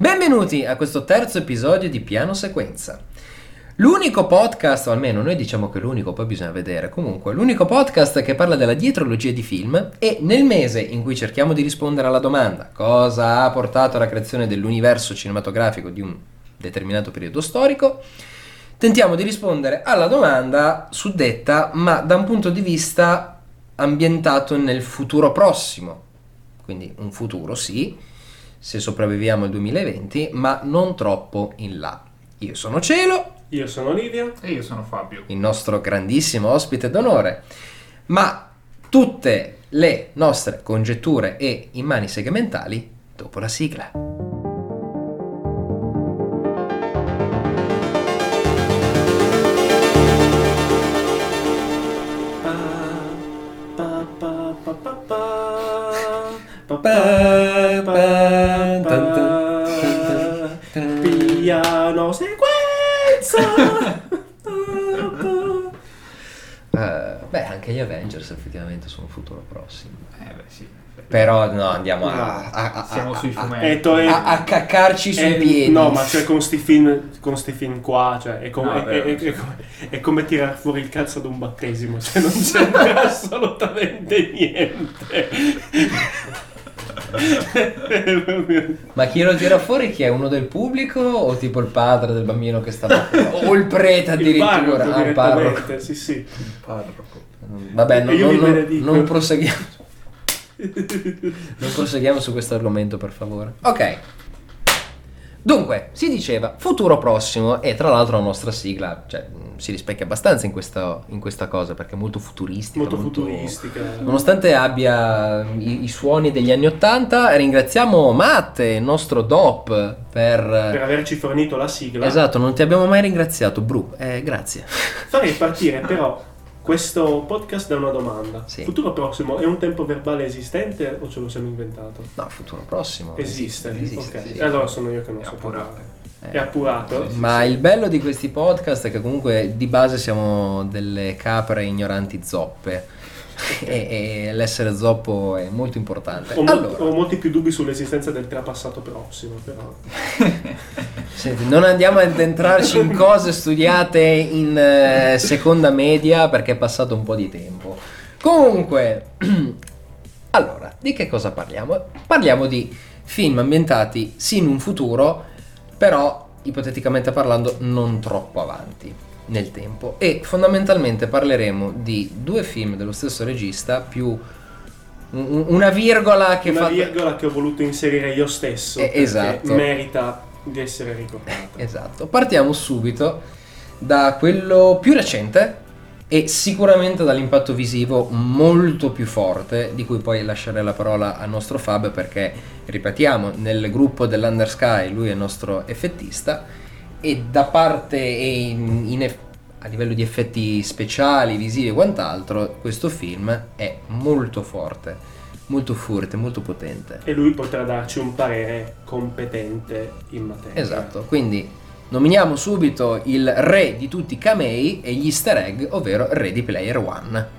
Benvenuti a questo terzo episodio di Piano Sequenza. L'unico podcast, o almeno noi diciamo che è l'unico, poi bisogna vedere, comunque, l'unico podcast che parla della dietrologia di film e nel mese in cui cerchiamo di rispondere alla domanda cosa ha portato alla creazione dell'universo cinematografico di un determinato periodo storico, tentiamo di rispondere alla domanda suddetta, ma da un punto di vista ambientato nel futuro prossimo. Quindi un futuro sì, se sopravviviamo al 2020, ma non troppo in là. Io sono Cielo, Io sono Olivia. E io sono Fabio. il nostro grandissimo ospite d'onore, ma tutte le nostre congetture e immani segmentali dopo la sigla. Pa, Eh, beh, anche gli Avengers effettivamente sono un futuro prossimo. Eh beh sì. Però no, andiamo a, a- a- a- Siamo sui fumetti. A, a caccarci sui piedi. No, ma cioè con sti film, con sti film qua, cioè, è, come, No, è, è- è come- è come tirare fuori il cazzo ad un battesimo, cioè non c'entra assolutamente niente. Ma chi lo tira fuori? Chi è? Uno del pubblico o tipo il padre del bambino che sta o il prete il addirittura? parroco Ah, il parroco. direttamente, sì sì. Vabbè, non, E io non- non- benedico. non proseguiamo. Non proseguiamo su questo argomento, per favore. Ok. Dunque, si diceva futuro prossimo e tra l'altro la nostra sigla cioè, si rispecchia abbastanza in questa, in questa cosa perché è molto futuristica. Molto futuristica. Nonostante abbia i, i suoni degli anni Ottanta, ringraziamo Matte, il nostro DOP, per... Per averci fornito la sigla. Esatto, non ti abbiamo mai ringraziato, Bru. Eh, grazie. Farei partire però questo podcast da una domanda. Sì. Futuro prossimo è un tempo verbale esistente o ce lo siamo inventato? No, futuro prossimo. Esiste. esiste, ok. sì. E allora sono io che non È so parlare. È appurato? Ma il bello di questi podcast è che comunque di base siamo delle capre ignoranti zoppe. e, e l'essere zoppo è molto importante. Ho, mo- allora, ho molti più dubbi sull'esistenza del trapassato prossimo, però. senti, non andiamo ad entrarci in cose studiate in eh, seconda media perché è passato un po' di tempo. Comunque, allora, di che cosa parliamo? Parliamo di film ambientati sì in un futuro, però ipoteticamente parlando non troppo avanti nel tempo e fondamentalmente parleremo di due film dello stesso regista più un- una virgola che Una fa virgola che ho voluto inserire io stesso. Eh, esatto. Merita di essere ricordata. Esatto, partiamo subito da quello più recente e sicuramente dall'impatto visivo molto più forte, di cui poi lascerei la parola al nostro Fab perché, ripetiamo, nel gruppo dell'Undersky lui è il nostro effettista e da parte e in- in eff- a livello di effetti speciali, visivi e quant'altro, questo film è molto forte, molto forte, molto potente. E lui potrà darci un parere competente in materia. Esatto, quindi nominiamo subito il re di tutti i camei e gli easter egg, ovvero Ready Player One.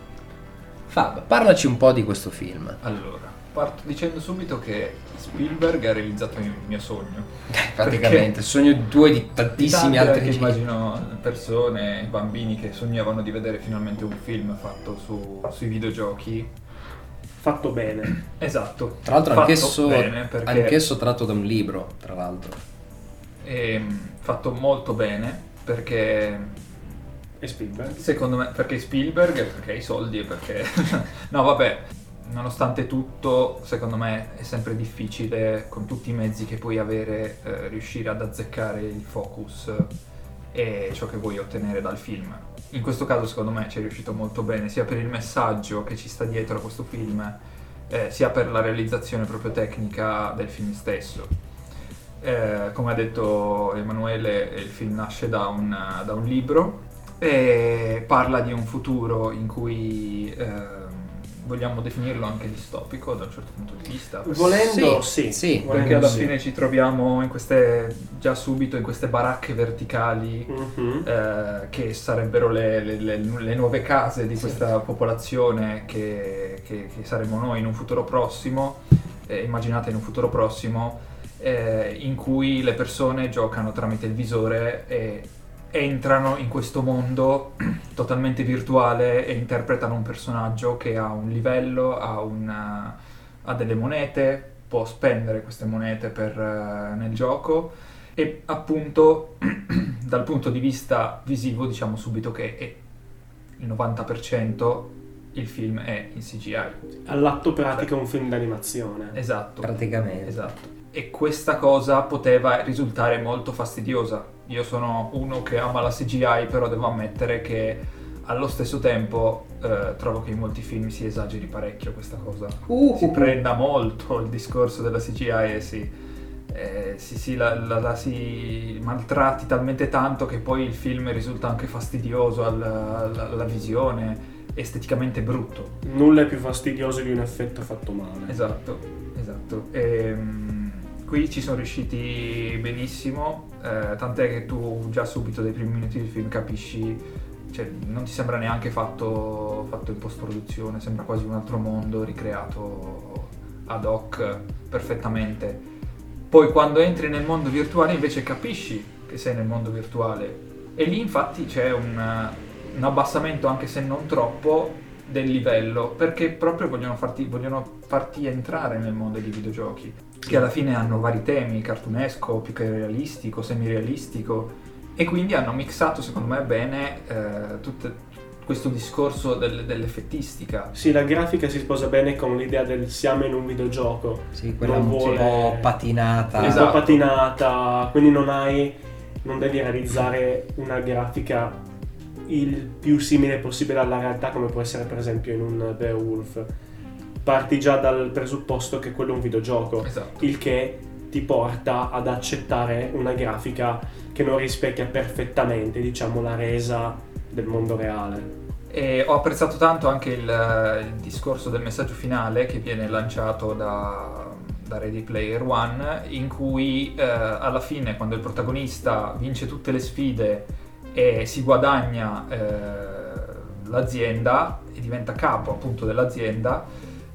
Fab, parlaci un po' di questo film. Allora, parto dicendo subito che Spielberg ha realizzato il mio sogno. Praticamente, sogno due di tantissimi altri registi. immagino persone, bambini che sognavano di vedere finalmente un film fatto su- sui videogiochi. Fatto bene. Esatto. Tra l'altro anch'esso, anch'esso tratto da un libro, tra l'altro. Ehm, fatto molto bene perché E Spielberg? Secondo me perché Spielberg, perché i soldi e perché... no vabbè, nonostante tutto, secondo me è sempre difficile con tutti i mezzi che puoi avere eh, riuscire ad azzeccare il focus e ciò che vuoi ottenere dal film. In questo caso secondo me ci è riuscito molto bene, sia per il messaggio che ci sta dietro a questo film, eh, sia per la realizzazione proprio tecnica del film stesso. Eh, come ha detto Emanuele, il film nasce da un, da un libro e parla di un futuro in cui ehm, vogliamo definirlo anche distopico da un certo punto di vista. Volendo, Sì, sì. sì, Volendo, Perché alla sì. fine ci troviamo in queste, già subito in queste baracche verticali Mhm. eh, che sarebbero le, le- le- le nuove case di Sì. questa popolazione che, che- che saremo noi in un futuro prossimo, eh, immaginate in un futuro prossimo, eh, in cui le persone giocano tramite il visore e entrano in questo mondo totalmente virtuale e interpretano un personaggio che ha un livello, ha, una, ha delle monete, può spendere queste monete per, eh, nel gioco e appunto dal punto di vista visivo diciamo subito che è il 90% il film è in CGI. All'atto pratico è un film d'animazione. Esatto. Praticamente. Esatto. E questa cosa poteva risultare molto fastidiosa. Io sono uno che ama la CGI, però devo ammettere che allo stesso tempo eh, trovo che in molti film si esageri parecchio questa cosa. Uh, si uh, uh. prenda molto il discorso della CGI e si, eh, si, si- la, la- la si maltratti talmente tanto che poi il film risulta anche fastidioso alla, alla- alla visione, esteticamente brutto. Nulla è più fastidioso di un effetto fatto male. Esatto, esatto. Ehm, qui ci sono riusciti benissimo, eh, tant'è che tu già subito dai primi minuti del film capisci, cioè non ti sembra neanche fatto, fatto in post-produzione, sembra quasi un altro mondo ricreato ad hoc perfettamente. Poi quando entri nel mondo virtuale invece capisci che sei nel mondo virtuale e lì infatti c'è un, un abbassamento anche se non troppo del livello perché proprio vogliono farti, vogliono farti entrare nel mondo dei videogiochi che alla fine hanno vari temi, cartunesco, più che realistico, semirealistico e quindi hanno mixato secondo me bene eh, tutto questo discorso del- dell'effettistica. Sì, la grafica si sposa bene con l'idea del siamo in un videogioco. Sì, quella Non un vuole- po' patinata. Un Esatto. po' patinata, quindi non hai. non devi realizzare una grafica il più simile possibile alla realtà, come può essere per esempio in un Beowulf. Parti già dal presupposto che quello è un videogioco, Esatto. il che ti porta ad accettare una grafica che non rispecchia perfettamente, diciamo, la resa del mondo reale. E ho apprezzato tanto anche il, il discorso del messaggio finale che viene lanciato da, da Ready Player One, in cui eh, alla fine, quando il protagonista vince tutte le sfide e si guadagna eh, l'azienda e diventa capo appunto dell'azienda,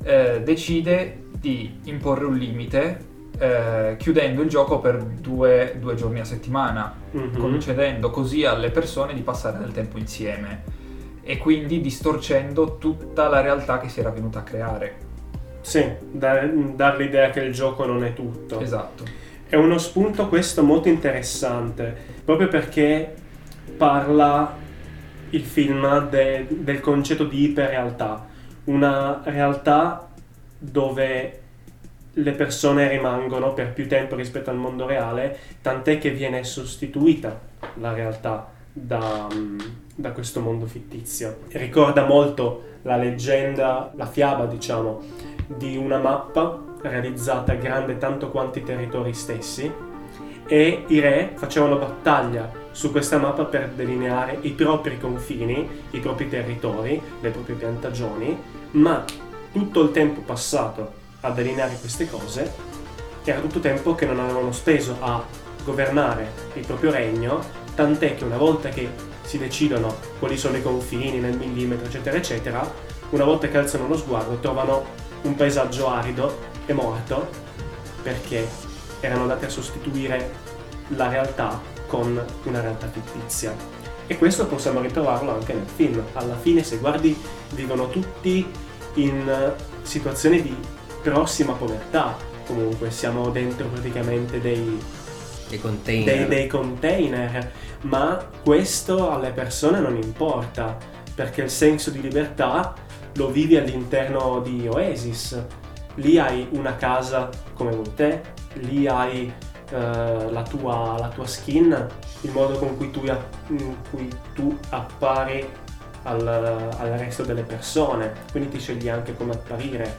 eh, decide di imporre un limite eh, chiudendo il gioco per due, due giorni a settimana Mhm. concedendo così alle persone di passare del tempo insieme e quindi distorcendo tutta la realtà che si era venuta a creare. Sì, dar, dar l'idea che il gioco non è tutto. Esatto. È uno spunto questo molto interessante, proprio perché parla il film de- del concetto di iperrealtà, una realtà dove le persone rimangono per più tempo rispetto al mondo reale, tant'è che viene sostituita la realtà da, mm, da questo mondo fittizio. Ricorda molto la leggenda, la fiaba, diciamo, di una mappa realizzata grande tanto quanto i territori stessi e i re facevano battaglia su questa mappa per delineare i propri confini, i propri territori, le proprie piantagioni, ma tutto il tempo passato a delineare queste cose era tutto tempo che non avevano speso a governare il proprio regno, tant'è che una volta che si decidono quali sono i confini nel millimetro, eccetera, eccetera, una volta che alzano lo sguardo trovano un paesaggio arido e morto perché erano andati a sostituire la realtà con una realtà fittizia. E questo possiamo ritrovarlo anche nel film. Alla fine, se guardi, vivono tutti in eh, situazioni di prossima povertà. Comunque, siamo dentro praticamente dei, Dei container. dei, dei container, ma questo alle persone non importa, perché il senso di libertà lo vivi all'interno di Oasis. Lì hai una casa come vuoi te, lì hai eh, la, tua, la tua skin, il modo con cui tu, in cui tu appari al, al resto delle persone, quindi ti scegli anche come apparire,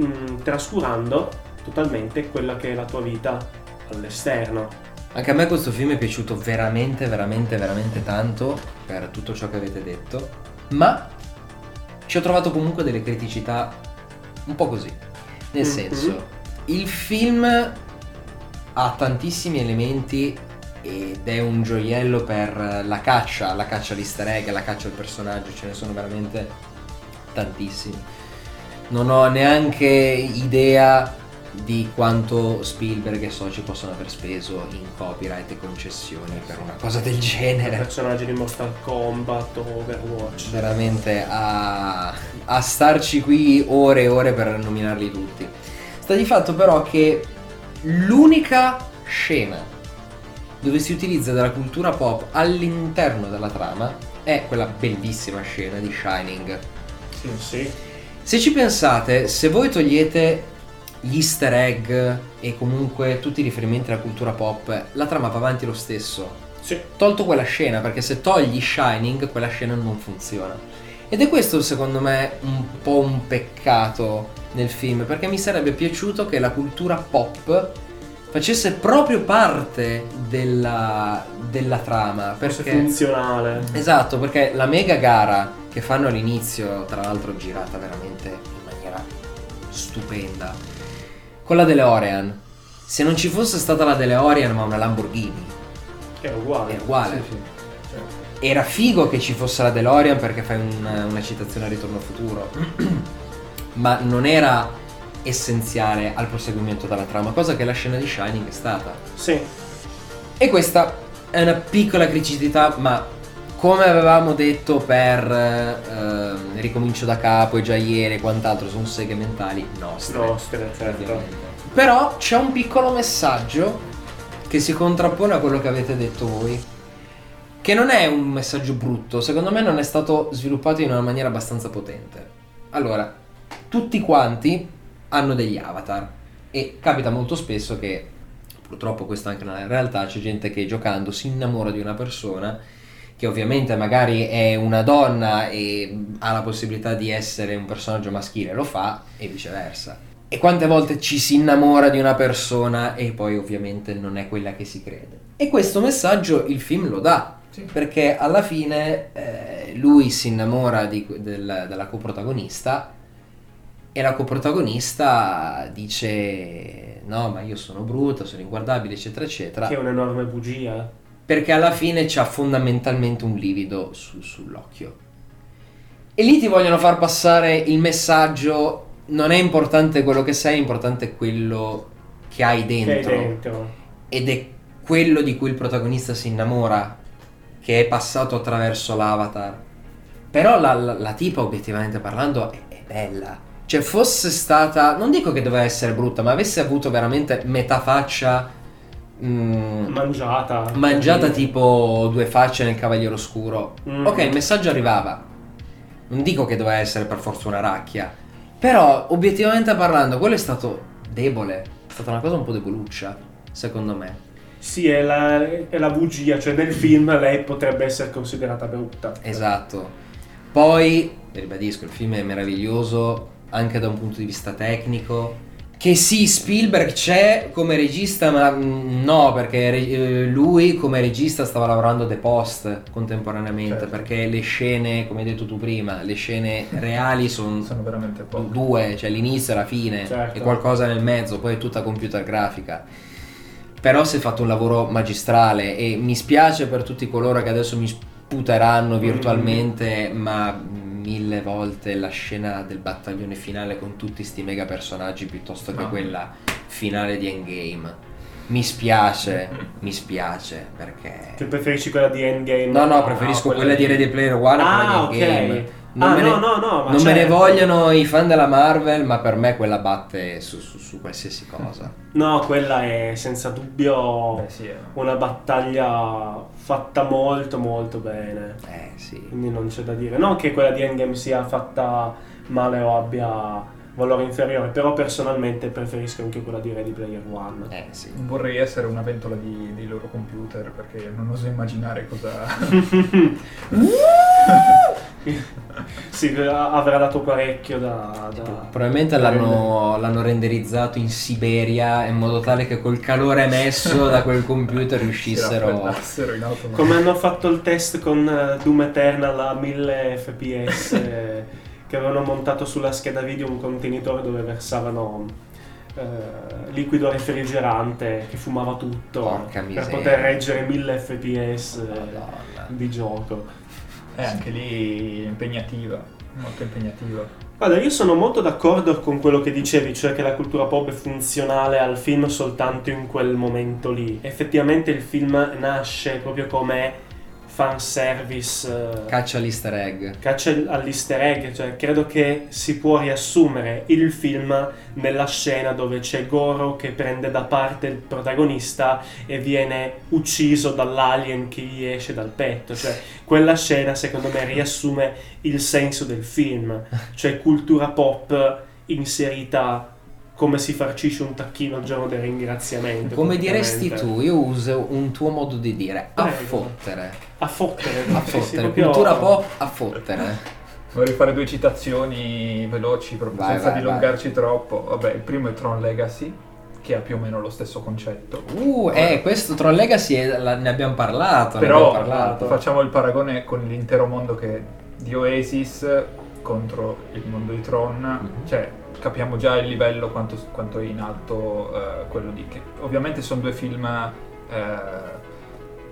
mm, trascurando totalmente quella che è la tua vita all'esterno. Anche a me questo film è piaciuto veramente, veramente, veramente tanto per tutto ciò che avete detto, ma ci ho trovato comunque delle criticità un po' così. Nel Mhm. senso, il film ha tantissimi elementi ed è un gioiello per la caccia, la caccia all'easter egg, la caccia al personaggio, ce ne sono veramente tantissimi. Non ho neanche idea di quanto Spielberg e soci possono aver speso in copyright e concessioni per una cosa del genere. Personaggi di Mortal Kombat o Overwatch. Veramente a, a starci qui ore e ore per nominarli tutti. Sta di fatto però che l'unica scena dove si utilizza della cultura pop all'interno della trama è quella bellissima scena di Shining. Sì, sì. Se ci pensate, se voi togliete gli easter egg e comunque tutti i riferimenti alla cultura pop, la trama va avanti lo stesso. Sì. Tolto quella scena, perché se togli Shining, quella scena non funziona. Ed è questo secondo me un po' un peccato nel film, perché mi sarebbe piaciuto che la cultura pop facesse proprio parte della, della trama. Forse Perché... funzionale. Esatto, perché la mega gara che fanno all'inizio, tra l'altro girata veramente in maniera stupenda, con la DeLorean. Se non ci fosse stata la DeLorean ma una Lamborghini, È uguale. è uguale. Sì, sì. Era figo che ci fosse la DeLorean perché fai una, una citazione a Ritorno al futuro, ma non era essenziale al proseguimento della trama, cosa che la scena di Shining è stata. Sì. E questa è una piccola criticità, ma come avevamo detto per ehm, Ricomincio da capo e Giaiere e quant'altro, sono segmentali nostre. Nostre, certo. Però c'è un piccolo messaggio che si contrappone a quello che avete detto voi. Che non è un messaggio brutto, secondo me non è stato sviluppato in una maniera abbastanza potente. Allora, tutti quanti hanno degli avatar e capita molto spesso che, purtroppo questo anche nella realtà, c'è gente che giocando si innamora di una persona che ovviamente magari è una donna e ha la possibilità di essere un personaggio maschile, lo fa e viceversa. E quante volte ci si innamora di una persona e poi ovviamente non è quella che si crede. E questo messaggio il film lo dà, Sì. perché alla fine eh, lui si innamora di- del- della coprotagonista e la coprotagonista dice no ma io sono brutta, sono inguardabile eccetera eccetera Che è un'enorme bugia. perché alla fine c'ha fondamentalmente un livido su- sull'occhio. E lì ti vogliono far passare il messaggio, non è importante quello che sei, è importante quello che hai Che dentro. è dentro. Ed è quello di cui il protagonista si innamora, che è passato attraverso l'avatar. Però la, la- la tipa, obiettivamente parlando, è, è bella. Cioè, fosse stata, non dico che doveva essere brutta, ma avesse avuto veramente metà faccia... mm, Mangiata. mangiata tipo due facce nel Cavaliere Oscuro. Mm. Ok, il messaggio arrivava. Non dico che doveva essere per forza una racchia. Però, obiettivamente parlando, quello è stato debole. È stata una cosa un po' deboluccia, secondo me. Sì, è la, è la bugia, cioè nel film lei potrebbe essere considerata brutta. Esatto. Poi, ribadisco, il film è meraviglioso anche da un punto di vista tecnico. Che sì, Spielberg c'è come regista, ma mm, no, perché eh, lui come regista stava lavorando a The Post contemporaneamente, Certo. perché le scene, come hai detto tu prima, le scene reali sono Sono veramente poche. due, cioè l'inizio e la fine, Certo. e qualcosa nel mezzo, poi è tutta computer grafica. Però si è fatto un lavoro magistrale e mi spiace per tutti coloro che adesso mi sputeranno virtualmente, ma mille volte la scena del battaglione finale con tutti sti mega personaggi piuttosto che No. quella finale di Endgame. Mi spiace, mi spiace perché... Che preferisci quella di Endgame? No, no, preferisco quella di Ready Player One Ah, quella di Endgame. ok. Non, Ah, me, no, ne, no, no, ma non me ne certo. vogliono i fan della Marvel, ma per me quella batte su, su- su qualsiasi cosa. No, quella è senza dubbio Beh, sì, eh. una battaglia fatta molto molto bene. Eh sì. Quindi non c'è da dire. Non che quella di Endgame sia fatta male o abbia valore inferiore, però personalmente preferisco anche quella di Ready Player One. Eh sì. Vorrei essere una ventola di- dei loro computer perché non oso immaginare cosa. sì, avrà dato parecchio da... da- Probabilmente l'hanno, l'hanno renderizzato in Siberia in modo tale che col calore emesso da quel computer riuscissero... Come hanno fatto il test con eh, Doom Eternal a 1000 fps eh, che avevano montato sulla scheda video un contenitore dove versavano eh, liquido refrigerante che fumava tutto Porca per miseria. poter reggere 1000 fps eh, Madonna. di gioco. È anche lì impegnativa, molto impegnativa. Guarda, io sono molto d'accordo con quello che dicevi, cioè che la cultura pop è funzionale al film soltanto in quel momento lì. Effettivamente il film nasce proprio come fanservice. eh, Caccia all'easter egg. caccia all'easter egg, cioè credo che si può riassumere il film nella scena dove c'è Goro che prende da parte il protagonista e viene ucciso dall'alien che gli esce dal petto, cioè quella scena secondo me riassume il senso del film, cioè cultura pop inserita come si farcisce un tacchino il giorno del ringraziamento. Come diresti tu, io uso un tuo modo di dire, a Prego. fottere. A fottere. A sì, sì, fottere, proprio- cultura pop a fottere. Vorrei fare due citazioni veloci proprio Vai, senza vai, dilungarci troppo. Vabbè, il primo è Tron Legacy, che ha più o meno lo stesso concetto. Uh, eh, questo Tron Legacy è- la- ne abbiamo parlato, ne Però abbiamo parlato. facciamo il paragone con l'intero mondo che di Oasis contro il mondo di Tron, Mhm. cioè capiamo già il livello quanto, quanto è in alto eh, quello di che ovviamente sono due film eh,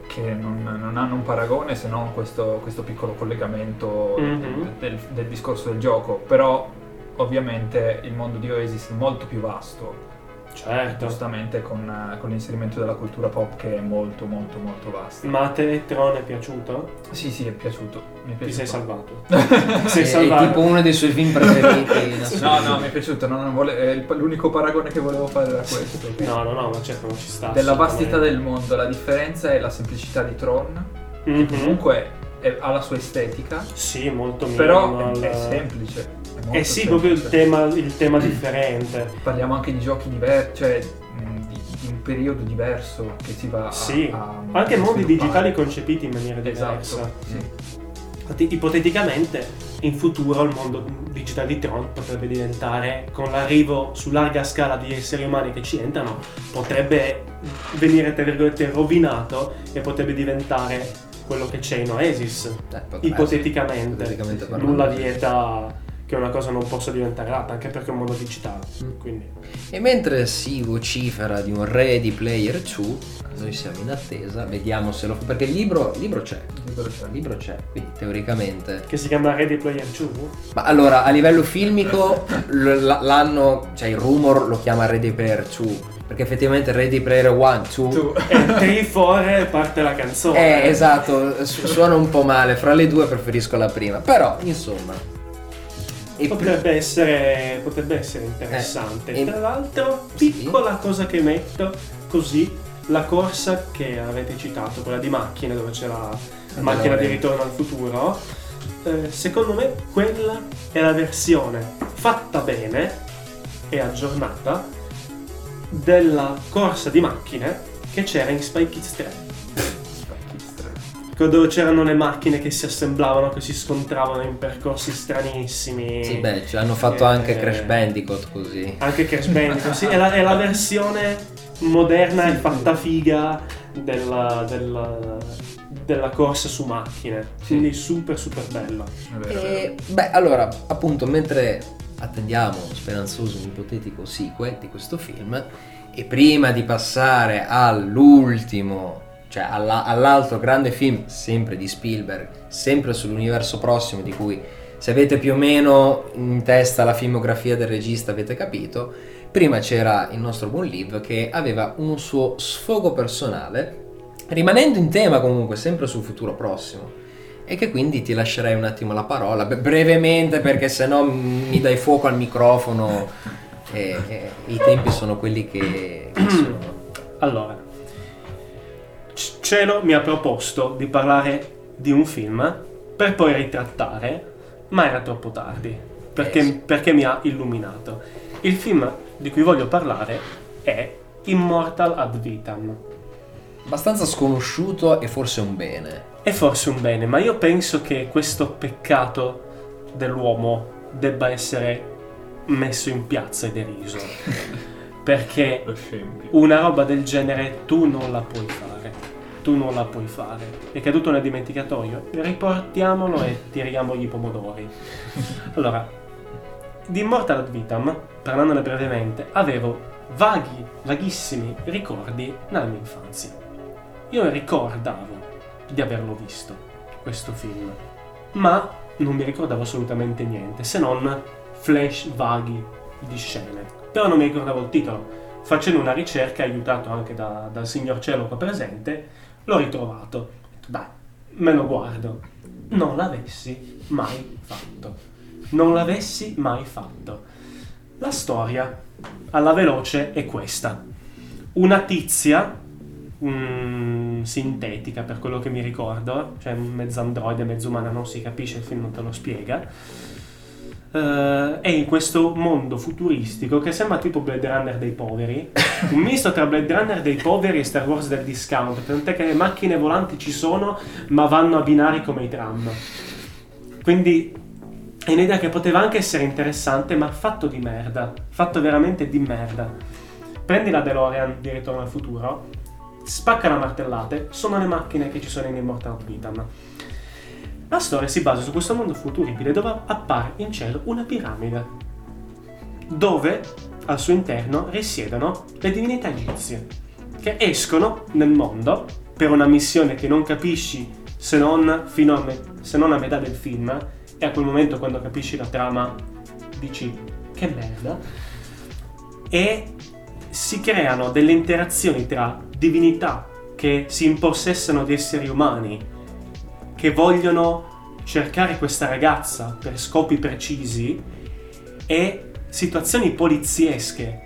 che non, non hanno un paragone se non questo, questo piccolo collegamento Mhm. del, del discorso del gioco, però ovviamente il mondo di Oasis è molto più vasto Certo. giustamente con, eh, con l'inserimento della cultura pop che è molto molto molto vasta. Ma a te Tron è piaciuto? Sì, sì, è piaciuto. Mi è Ti piaciuto. sei salvato. È, sei è salvato. tipo uno dei suoi film preferiti. No, no, mi è piaciuto. no, non vole- l'unico paragone che volevo fare era questo. No, no, no, ma certo non ci sta. Della vastità del mondo, la differenza è la semplicità di Tron, che Mhm. comunque è- ha la sua estetica, Sì, molto però minimal. è, è semplice. Eh sì, proprio il tema, il tema differente. Parliamo anche di giochi diversi, cioè di, di un periodo diverso che si va a- Sì, a, anche mondi digitali concepiti in maniera diversa. Esatto. sì. Infatti, ipoteticamente, in futuro il mondo digitale di Tron potrebbe diventare, con l'arrivo su larga scala di esseri umani che ci entrano, potrebbe venire, tra virgolette, rovinato e potrebbe diventare quello che c'è in Oasis. Eh, Ipoteticamente. ipoteticamente Nulla sì. vieta che una cosa non possa diventare alta, anche perché è un mondo digitale. Mm. Quindi, E mentre si vocifera di un Ready Player 2, noi siamo in attesa, vediamo se lo fa. Perché il libro, il libro c'è. Il libro c'è, quindi teoricamente. che si chiama Ready Player 2? Ma allora, a livello filmico, l- l- l'hanno, cioè il rumor lo chiama Ready Player 2. Perché effettivamente Ready Player 1, 2. Tu. E 3-4 parte la canzone. Eh, esatto, su- suona un po' male. Fra le due preferisco la prima. Però, insomma. Potrebbe essere, potrebbe essere interessante. Eh, e- Tra l'altro, Sì. piccola cosa che metto così, la corsa che avete citato, quella di macchine, dove c'è la macchina di ritorno al futuro, eh, secondo me quella è la versione fatta bene e aggiornata della corsa di macchine che c'era in Spy Kids 3. Dove c'erano le macchine che si assemblavano, che si scontravano in percorsi stranissimi. Sì, beh, ci hanno fatto Eh, anche Crash Bandicoot così. Anche Crash Bandicoot, sì, è la, è la versione moderna e fatta figa della, della- della corsa su macchine. Sì. Quindi super super bella. E, beh, allora, appunto, mentre attendiamo speranzoso un ipotetico sequel di questo film, e prima di passare all'ultimo, cioè alla- all'altro grande film, sempre di Spielberg, sempre sull'universo prossimo, di cui se avete più o meno in testa la filmografia del regista avete capito, prima c'era il nostro buon Liv che aveva un suo sfogo personale, rimanendo in tema comunque sempre sul futuro prossimo e che quindi ti lascerei un attimo la parola, brevemente perché sennò mi dai fuoco al microfono e, e i tempi sono quelli che, che sono. Allora, Cielo mi ha proposto di parlare di un film per poi ritrattare, ma era troppo tardi, perché, Eh perché mi ha illuminato. Il film di cui voglio parlare è Immortal ad Vitam. Abbastanza sconosciuto e forse un bene. È forse un bene, ma io penso che questo peccato dell'uomo debba essere messo in piazza e deriso. Perché una roba del genere tu non la puoi fare. Tu non la puoi fare. È caduto nel dimenticatoio? Riportiamolo e tiriamogli i pomodori. Allora, di Immortal ad Vitam, parlandone brevemente, avevo vaghi, vaghissimi ricordi nella mia infanzia. Io ricordavo di averlo visto, questo film, ma non mi ricordavo assolutamente niente, se non flash vaghi di scene. Però non mi ricordavo il titolo. Facendo una ricerca, aiutato anche da- dal signor cielo qua presente, l'ho ritrovato. Ho detto, Dai, me lo guardo. Non l'avessi mai fatto. Non l'avessi mai fatto. La storia, alla veloce, è questa. Una tizia, mm, sintetica per quello che mi ricordo, cioè mezzo androide, mezzo umana, non si capisce, il film non te lo spiega, eh, è in questo mondo futuristico che sembra tipo Blade Runner dei poveri, un misto tra Blade Runner dei poveri e Star Wars del discount, tant'è che le macchine volanti ci sono, ma vanno a binari come i tram. Quindi è un'idea che poteva anche essere interessante, ma fatto di merda. Fatto veramente di merda. Prendi la DeLorean di Ritorno al futuro, spacca la martellate, sono le macchine che ci sono in Immortal Titan. La storia si basa su questo mondo futuribile dove appare in cielo una piramide, dove al suo interno risiedono le divinità egizie, che escono nel mondo per una missione che non capisci se non, a, me- se non a metà del film, e a quel momento quando capisci la trama dici che merda, e si creano delle interazioni tra divinità che si impossessano di esseri umani, che vogliono cercare questa ragazza per scopi precisi, e situazioni poliziesche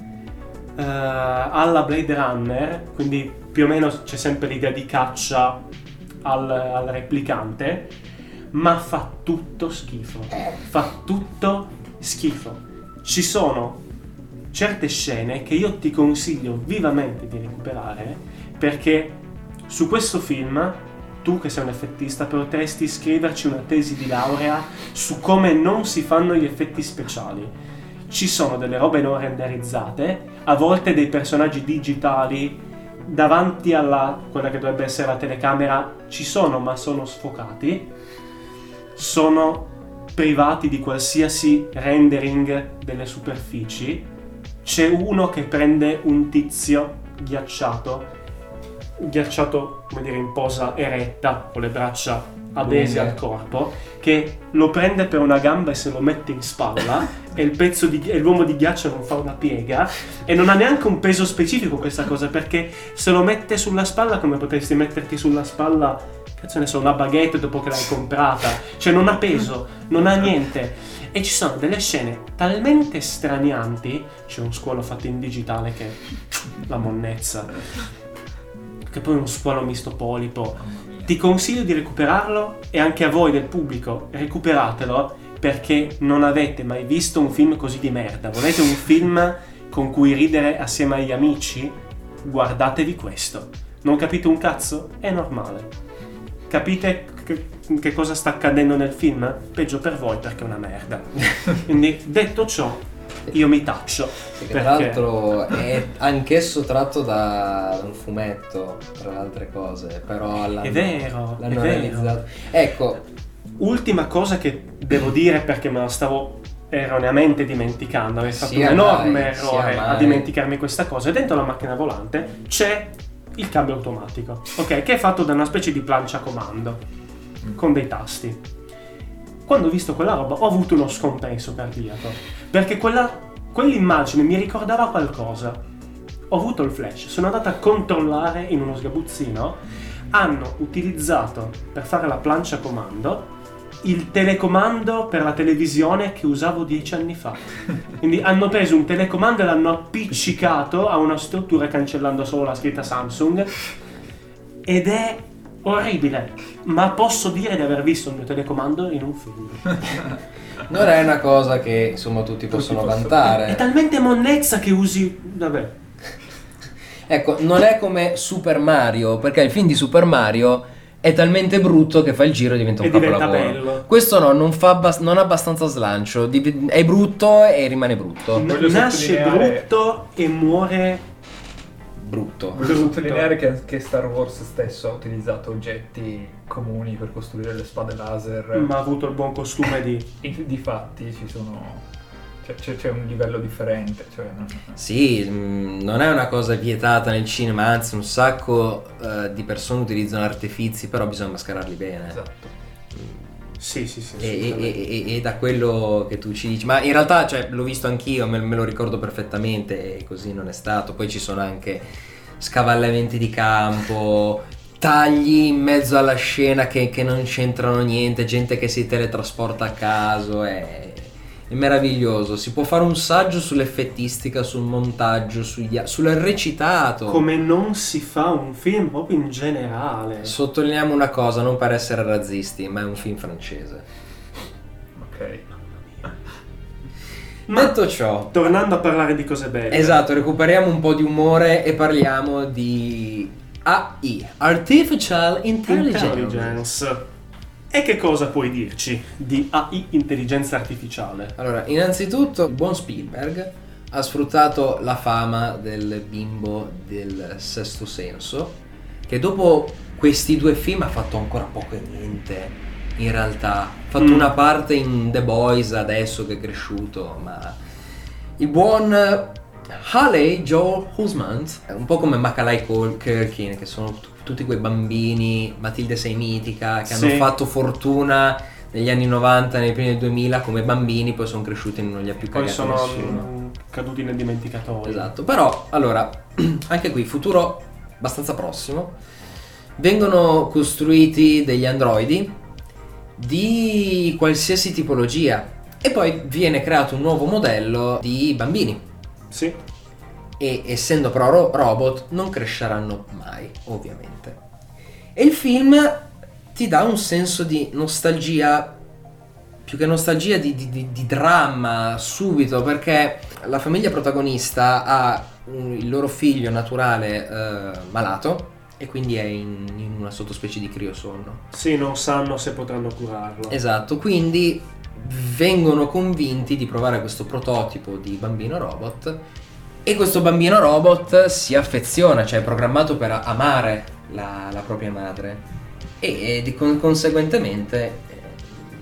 eh, alla Blade Runner, quindi più o meno c'è sempre l'idea di caccia al, al replicante, ma fa tutto schifo. Fa tutto schifo. Ci sono certe scene che io ti consiglio vivamente di recuperare perché su questo film tu che sei un effettista potresti scriverci una tesi di laurea su come non si fanno gli effetti speciali. Ci sono delle robe non renderizzate, a volte dei personaggi digitali davanti alla quella che dovrebbe essere la telecamera ci sono ma sono sfocati. Sono privati di qualsiasi rendering delle superfici. C'è uno che prende un tizio ghiacciato, ghiacciato come dire in posa eretta, con le braccia adese Lunghe. al corpo, che lo prende per una gamba e se lo mette in spalla e il pezzo di e l'uomo di ghiaccio non fa una piega e non ha neanche un peso specifico questa cosa perché se lo mette sulla spalla come potresti metterti sulla spalla cazzo ne so una baguette dopo che l'hai comprata? Cioè non ha peso non ha niente. E ci sono delle scene talmente stranianti c'è un scuolo fatto in digitale che la monnezza che poi è uno squalo misto polipo ti consiglio di recuperarlo e anche a voi del pubblico recuperatelo perché non avete mai visto un film così di merda. Volete un film con cui ridere assieme agli amici? Guardatevi questo. Non capite un cazzo? È normale. Capite che, che cosa sta accadendo nel film? Peggio per voi perché è una merda. Quindi detto ciò, io mi taccio. Che Perché? tra l'altro è anch'esso tratto da un fumetto, tra le altre cose, però l'hanno, È vero, l'hanno è vero. realizzato. Ecco, Ultima cosa che devo dire perché me la stavo erroneamente dimenticando, avrei fatto Sia un enorme mai, errore a dimenticarmi questa cosa. Dentro la macchina volante c'è il cambio automatico, ok? Che è fatto da una specie di plancia comando con dei tasti. Quando ho visto quella roba ho avuto uno scompenso cardiaco perché quella, quell'immagine mi ricordava qualcosa. Ho avuto il flash, sono andato a controllare in uno sgabuzzino. Hanno utilizzato per fare la plancia comando il telecomando per la televisione che usavo dieci anni fa. Quindi hanno preso un telecomando e l'hanno appiccicato a una struttura cancellando solo la scritta Samsung. Ed è orribile. Ma posso dire di aver visto il mio telecomando in un film. non è una cosa che insomma tutti possono È vantare. talmente monnezza che usi. Vabbè. Ecco, non è come Super Mario, perché il film di Super Mario è talmente brutto che fa il giro e diventa un E diventa capolavoro. bello. Questo no, non, fa abbas- non ha abbastanza slancio, è brutto e rimane brutto. N- nasce sottolineare- brutto e muore. Brutto. Voglio sottolineare che, che Star Wars stesso ha utilizzato oggetti comuni per costruire le spade laser. Ma ha avuto il buon costume di. E Difatti ci sono. C'è, c'è- c'è un livello differente. Cioè non- Sì, mh, non è una cosa vietata nel cinema, anzi un sacco eh, di persone utilizzano artifici, però bisogna mascherarli bene. Esatto. Sì, sì, sì. E, e- e- e da quello che tu ci dici, ma in realtà cioè, l'ho visto anch'io, me, me lo ricordo perfettamente e così non è stato. Poi ci sono anche scavallamenti di campo, tagli in mezzo alla scena che, che non c'entrano niente, gente che si teletrasporta a caso, è, è meraviglioso. Si può fare un saggio sull'effettistica, sul montaggio, sui dia- sul recitato. Come non si fa un film proprio in generale. Sottolineiamo una cosa, non per essere razzisti, ma è un film francese. Ok. Ma Detto ciò, tornando a parlare di cose belle. Esatto, recuperiamo un po' di umore e parliamo di AI, Artificial Intelligence. Intelligence. E che cosa puoi dirci di AI, intelligenza artificiale? Allora, innanzitutto, il buon Spielberg ha sfruttato la fama del bimbo del sesto senso, che dopo questi due film ha fatto ancora poco e niente. In realtà, ha fatto Mm. una parte in The Boys adesso che è cresciuto, ma il buon Haley Joel Husmant è un po' come Macaulay Cul- Culkin, che sono tutti quei bambini, Matilde sei mitica, che Sì. hanno fatto fortuna negli anni 90, nei primi del 2000 come bambini, poi sono cresciuti e non li ha più Poi cagato sono nessuno. caduti nel dimenticatoio. Esatto, però allora, anche qui futuro abbastanza prossimo, vengono costruiti degli androidi di qualsiasi tipologia e poi viene creato un nuovo modello di bambini Sì. E essendo però ro- robot non cresceranno mai, ovviamente. E il film ti dà un senso di nostalgia, più che nostalgia, di, di- di- di dramma subito, perché la famiglia protagonista ha un- il loro figlio naturale eh, malato e quindi è in, in una sottospecie di criosonno. Sì, non sanno se potranno curarlo. Esatto, quindi vengono convinti di provare questo prototipo di bambino robot e questo bambino robot si affeziona, cioè è programmato per amare la, la propria madre e, e di con- conseguentemente eh,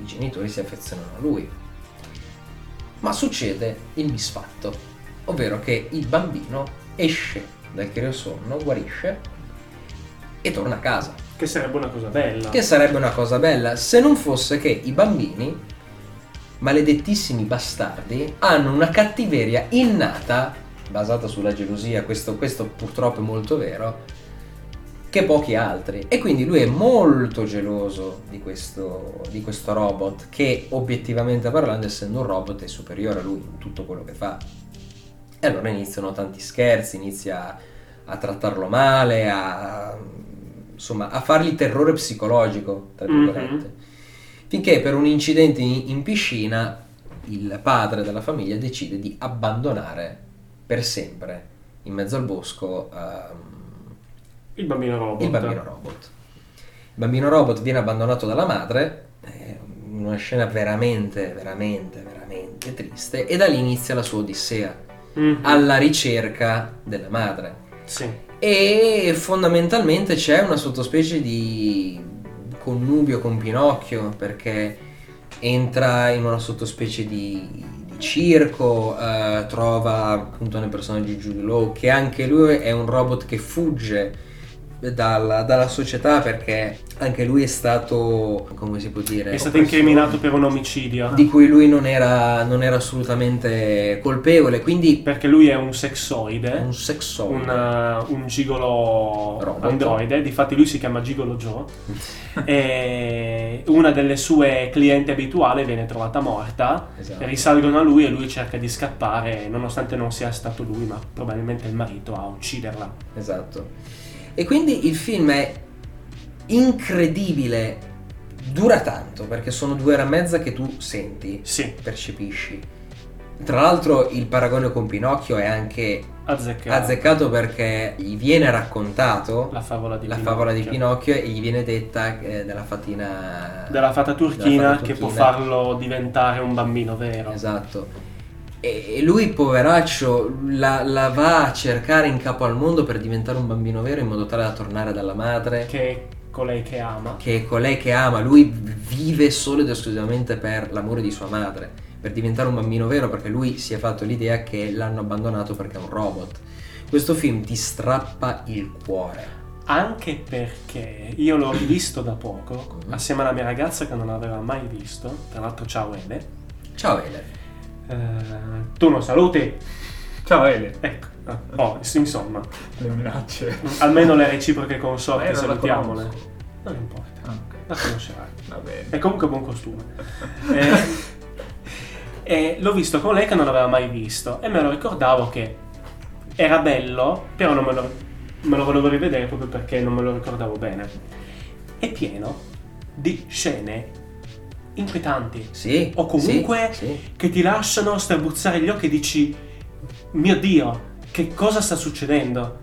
i genitori si affezionano a lui. Ma succede il misfatto, ovvero che il bambino esce dal criosonno, guarisce e torna a casa. Che sarebbe una cosa bella. Che sarebbe una cosa bella se non fosse che i bambini, maledettissimi bastardi, hanno una cattiveria innata, basata sulla gelosia, questo, questo purtroppo è molto vero, che pochi altri. E quindi lui è molto geloso di questo, di questo robot, che obiettivamente parlando, essendo un robot, è superiore a lui in tutto quello che fa. E allora iniziano tanti scherzi, inizia a trattarlo male, a, insomma, a fargli terrore psicologico, tra Mhm. virgolette. Finché per un incidente in, in piscina il padre della famiglia decide di abbandonare per sempre in mezzo al bosco ehm, Il bambino robot. il bambino robot. Il bambino robot viene abbandonato dalla madre, è una scena veramente, veramente, veramente triste, e da lì inizia la sua odissea Mhm. alla ricerca della madre. Sì. E fondamentalmente c'è una sottospecie di connubio con Pinocchio perché entra in una sottospecie di circo, eh, trova appunto nel personaggio di Jude Law che anche lui è un robot che fugge dalla, dalla società perché anche lui è stato, come si può dire, È stato incriminato per un omicidio. di cui lui non era, non era assolutamente colpevole, quindi Perché lui è un sexoide. un sexoide. un, uh, un gigolo Robot. androide, difatti lui si chiama Gigolo Joe e una delle sue clienti abituali viene trovata morta, Esatto. risalgono a lui e lui cerca di scappare nonostante non sia stato lui ma probabilmente il marito a ucciderla. Esatto. E quindi il film è incredibile, dura tanto perché sono due ore e mezza che tu senti, Sì, percepisci. Tra l'altro il paragone con Pinocchio è anche azzeccato. azzeccato perché gli viene raccontato La favola di la Pinocchio. favola di Pinocchio e gli viene detta eh, della fatina Della fata turchina della fata che può farlo diventare un bambino vero. Esatto. E lui, poveraccio, la, la va a cercare in capo al mondo per diventare un bambino vero in modo tale da tornare dalla madre, che, Che è colei che ama. è colei che ama. Lui vive solo ed esclusivamente per l'amore di sua madre, per diventare un bambino vero perché lui si è fatto l'idea che l'hanno abbandonato perché è un robot. Questo film ti strappa il cuore. Anche perché io l'ho rivisto da poco, Mhm. assieme alla mia ragazza che non l'aveva mai visto. Tra l'altro, ciao Ele. Ciao Ele. Eh, tu non saluti? Ciao Ele. Ecco. Ah, Oh, insomma, Le minacce. almeno le reciproche la salutiamole. Non importa, Ah, ok. la conoscerai. Va bene. È comunque buon costume. Eh, e l'ho visto con lei che non l'aveva mai visto e me lo ricordavo che era bello, però non me lo, me lo volevo rivedere proprio perché non me lo ricordavo bene. È pieno di scene inquietanti Sì. o comunque sì, sì. che ti lasciano strabuzzare gli occhi e dici mio Dio, che cosa sta succedendo?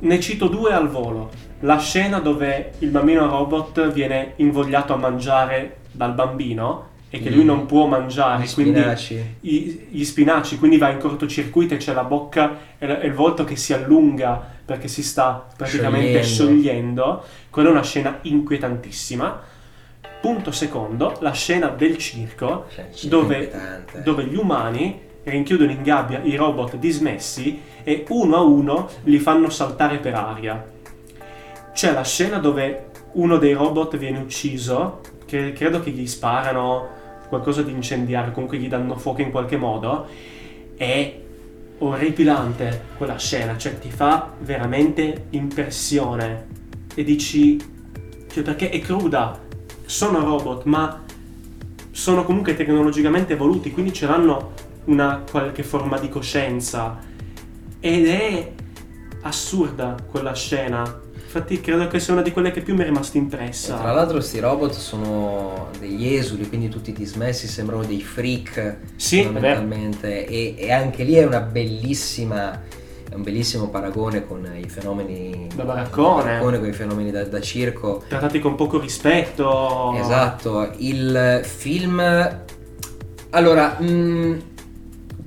Ne cito due al volo. La scena dove il bambino robot viene invogliato a mangiare dal bambino e che lui Mm. non può mangiare, Gli quindi spinaci. i- gli spinaci, quindi va in cortocircuito e c'è la bocca e, la- e il volto che si allunga perché si sta praticamente Sciogliendo. sciogliendo. Quella è una scena inquietantissima. Punto secondo, la scena del circo c'è dove, dove gli umani rinchiudono in gabbia i robot dismessi e uno a uno li fanno saltare per aria. C'è la scena dove uno dei robot viene ucciso, che credo che gli sparano qualcosa di incendiario, comunque gli danno fuoco in qualche modo. È orripilante quella scena, cioè ti fa veramente impressione. E dici, cioè perché è cruda, sono robot, ma sono comunque tecnologicamente evoluti, quindi ce l'hanno una qualche forma di coscienza. Ed è assurda quella scena. Infatti credo che sia una di quelle che più mi è rimasta E impressa. tra l'altro sti robot sono degli esuli, quindi tutti dismessi, sembrano dei freak Sì, fondamentalmente. E, e anche lì è una bellissima. È un bellissimo paragone con i fenomeni Da baraccone. con i fenomeni da, da circo. Trattati con poco rispetto. Esatto, il film... Allora, mh,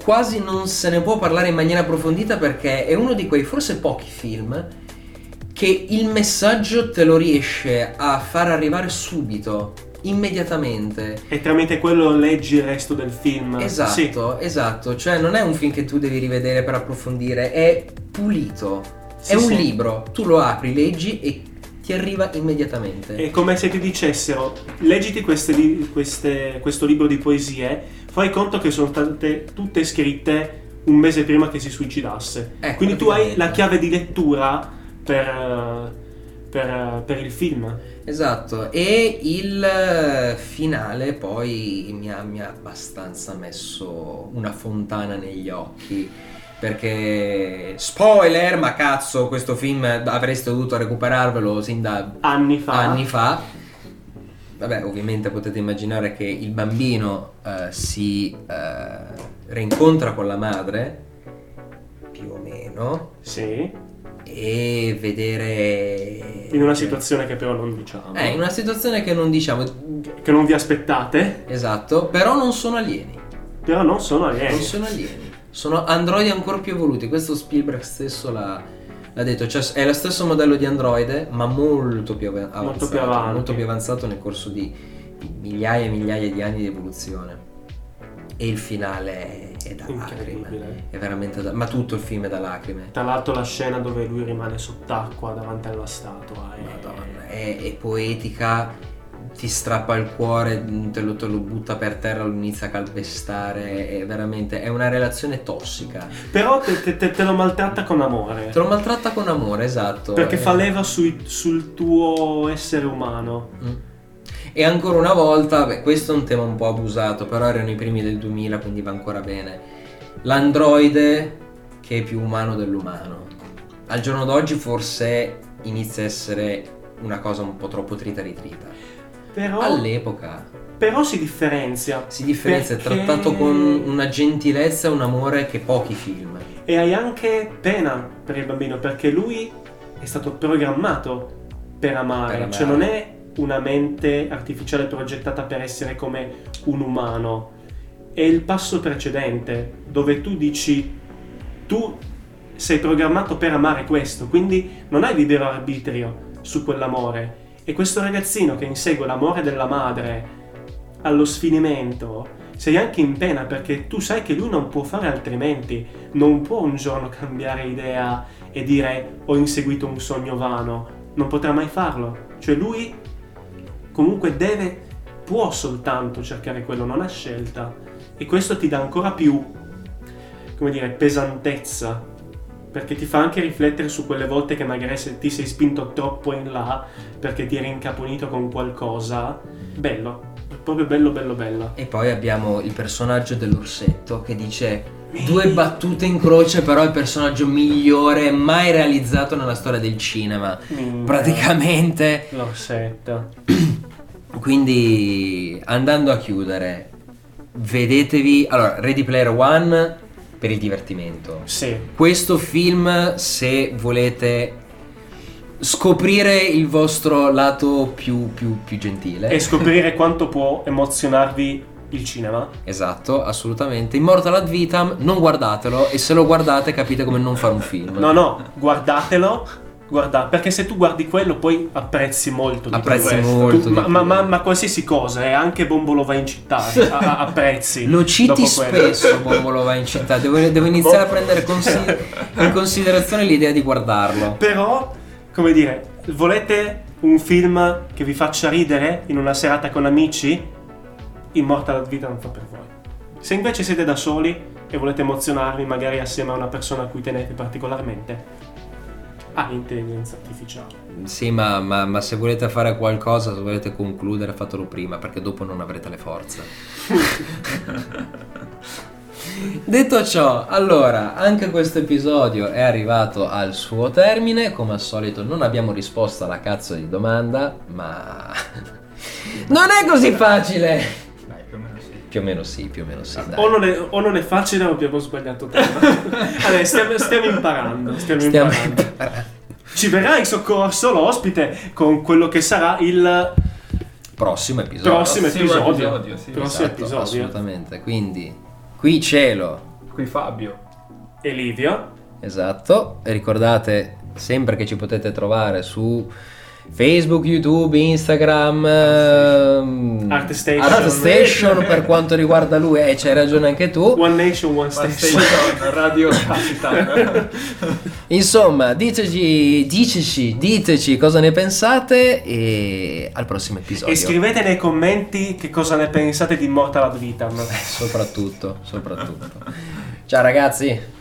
quasi non se ne può parlare in maniera approfondita perché è uno di quei forse pochi film che il messaggio te lo riesce a far arrivare subito, immediatamente. E tramite quello leggi il resto del film. Sì. Esatto, esatto, cioè non è un film che tu devi rivedere per approfondire, è pulito, Sì, è un sì. libro, tu lo apri, leggi e ti arriva immediatamente. È come se ti dicessero, leggiti queste queste- questo libro di poesie, fai conto che sono state tutte scritte un mese prima che si suicidasse. Ecco, Quindi tu hai la chiave di lettura per, eh, per, per il film. Esatto, e il finale poi mi ha, mi ha abbastanza messo una fontana negli occhi. Perché spoiler, ma cazzo, questo film avreste dovuto recuperarvelo sin da Anni fa. anni fa. Vabbè, ovviamente potete immaginare che il bambino eh, si eh, rincontra con la madre, più o meno, Sì. E vedere... In una situazione che però non diciamo. Eh, in una situazione che non diciamo Che non vi aspettate, esatto, però non sono alieni. però non sono alieni. Non sono alieni. Sono androidi ancora più evoluti. Questo Spielberg stesso l'ha, l'ha detto. Cioè, è lo stesso modello di androide, ma molto più av- avanzato. più avanti. molto più avanzato nel corso di migliaia e migliaia di anni di evoluzione. E il finale è da lacrime. Incredibile. È veramente da... Ma tutto il film è da lacrime. Tra l'altro la scena dove lui rimane sott'acqua davanti alla statua. È... Madonna, è, è poetica, ti strappa il cuore, te lo, te lo butta per terra, lo inizia a calpestare, è veramente, è una relazione tossica. Però te, te- te- te lo maltratta con amore. Te lo maltratta con amore, esatto. Perché Eh, fa leva sui- sul tuo essere umano. mm. E ancora una volta, beh, questo è un tema un po' abusato, però erano i primi del 2000, quindi va ancora bene. L'androide che è più umano dell'umano. Al giorno d'oggi forse inizia a essere una cosa un po' troppo trita ritrita. Però, All'epoca però si differenzia. si differenzia, è Perché- trattato con una gentilezza e un amore che pochi film. E hai anche pena per il bambino perché lui è stato programmato per amare. Per amare. Cioè non è una mente artificiale progettata per essere come un umano. È il passo precedente dove tu dici tu sei programmato per amare questo, quindi non hai libero arbitrio su quell'amore. E questo ragazzino che insegue l'amore della madre allo sfinimento, sei anche in pena perché tu sai che lui non può fare altrimenti, non può un giorno cambiare idea e dire ho inseguito un sogno vano, non potrà mai farlo. Cioè lui comunque deve, può soltanto cercare quello, non ha scelta. E questo ti dà ancora più, come dire, pesantezza. Perché ti fa anche riflettere su quelle volte che magari se ti sei spinto troppo in là perché ti eri incaponito con qualcosa. Bello, proprio bello, bello, bello. E poi abbiamo il personaggio dell'orsetto che dice due battute in croce, però il personaggio migliore mai realizzato nella storia del cinema. Minchia. Praticamente. L'orsetto. Quindi andando a chiudere, vedetevi. Allora, Ready Player One per il divertimento. Sì. Questo film, se volete scoprire il vostro lato più, più, più gentile. E scoprire quanto può emozionarvi il cinema. Esatto, assolutamente. Immortal ad vitam, non guardatelo e se lo guardate capite come non fare un film. No, no, guardatelo. Guarda, perché se tu guardi quello poi apprezzi molto di Apprezzi molto Tu- ma, ma, ma- ma qualsiasi cosa, eh, anche Bombolo va in città, a- apprezzi. Lo citi spesso Bombolo va in città, devo, devo iniziare a prendere consi- in considerazione l'idea di guardarlo. Però, come dire, volete un film che vi faccia ridere in una serata con amici? Immortal vita non fa per voi. Se invece siete da soli e volete emozionarvi magari assieme a una persona a cui tenete particolarmente, ha intelligenza artificiale. Sì, ma, ma- ma se volete fare qualcosa, se volete concludere, fatelo prima, perché dopo non avrete le forze. Detto ciò, allora, anche questo episodio è arrivato al suo termine. Come al solito non abbiamo risposto alla cazzo di domanda, ma... non è così facile! Più o meno sì, più o meno sì. dai. O non, è, o non è facile o abbiamo sbagliato tema. allora, stiamo, stiamo imparando. Stiamo, Stiamo imparando. imparando. Ci verrà in soccorso l'ospite con quello che sarà il Prossimo episodio. prossimo Prossimo episodio. episodio, sì. prossimo Esatto, episodio. Assolutamente. Quindi, qui cielo. Qui Fabio. E Livio. Esatto, e ricordate sempre che ci potete trovare su Facebook, YouTube, Instagram, ehm, ArtStation. ArtStation per quanto riguarda lui, e c'hai ragione anche tu. One Nation, One One Station. Radio Capitan. Insomma, diteci, diteci, diteci cosa ne pensate e al prossimo episodio. E scrivete nei commenti che cosa ne pensate di Immortal ad Vitam. Soprattutto, soprattutto. Ciao ragazzi.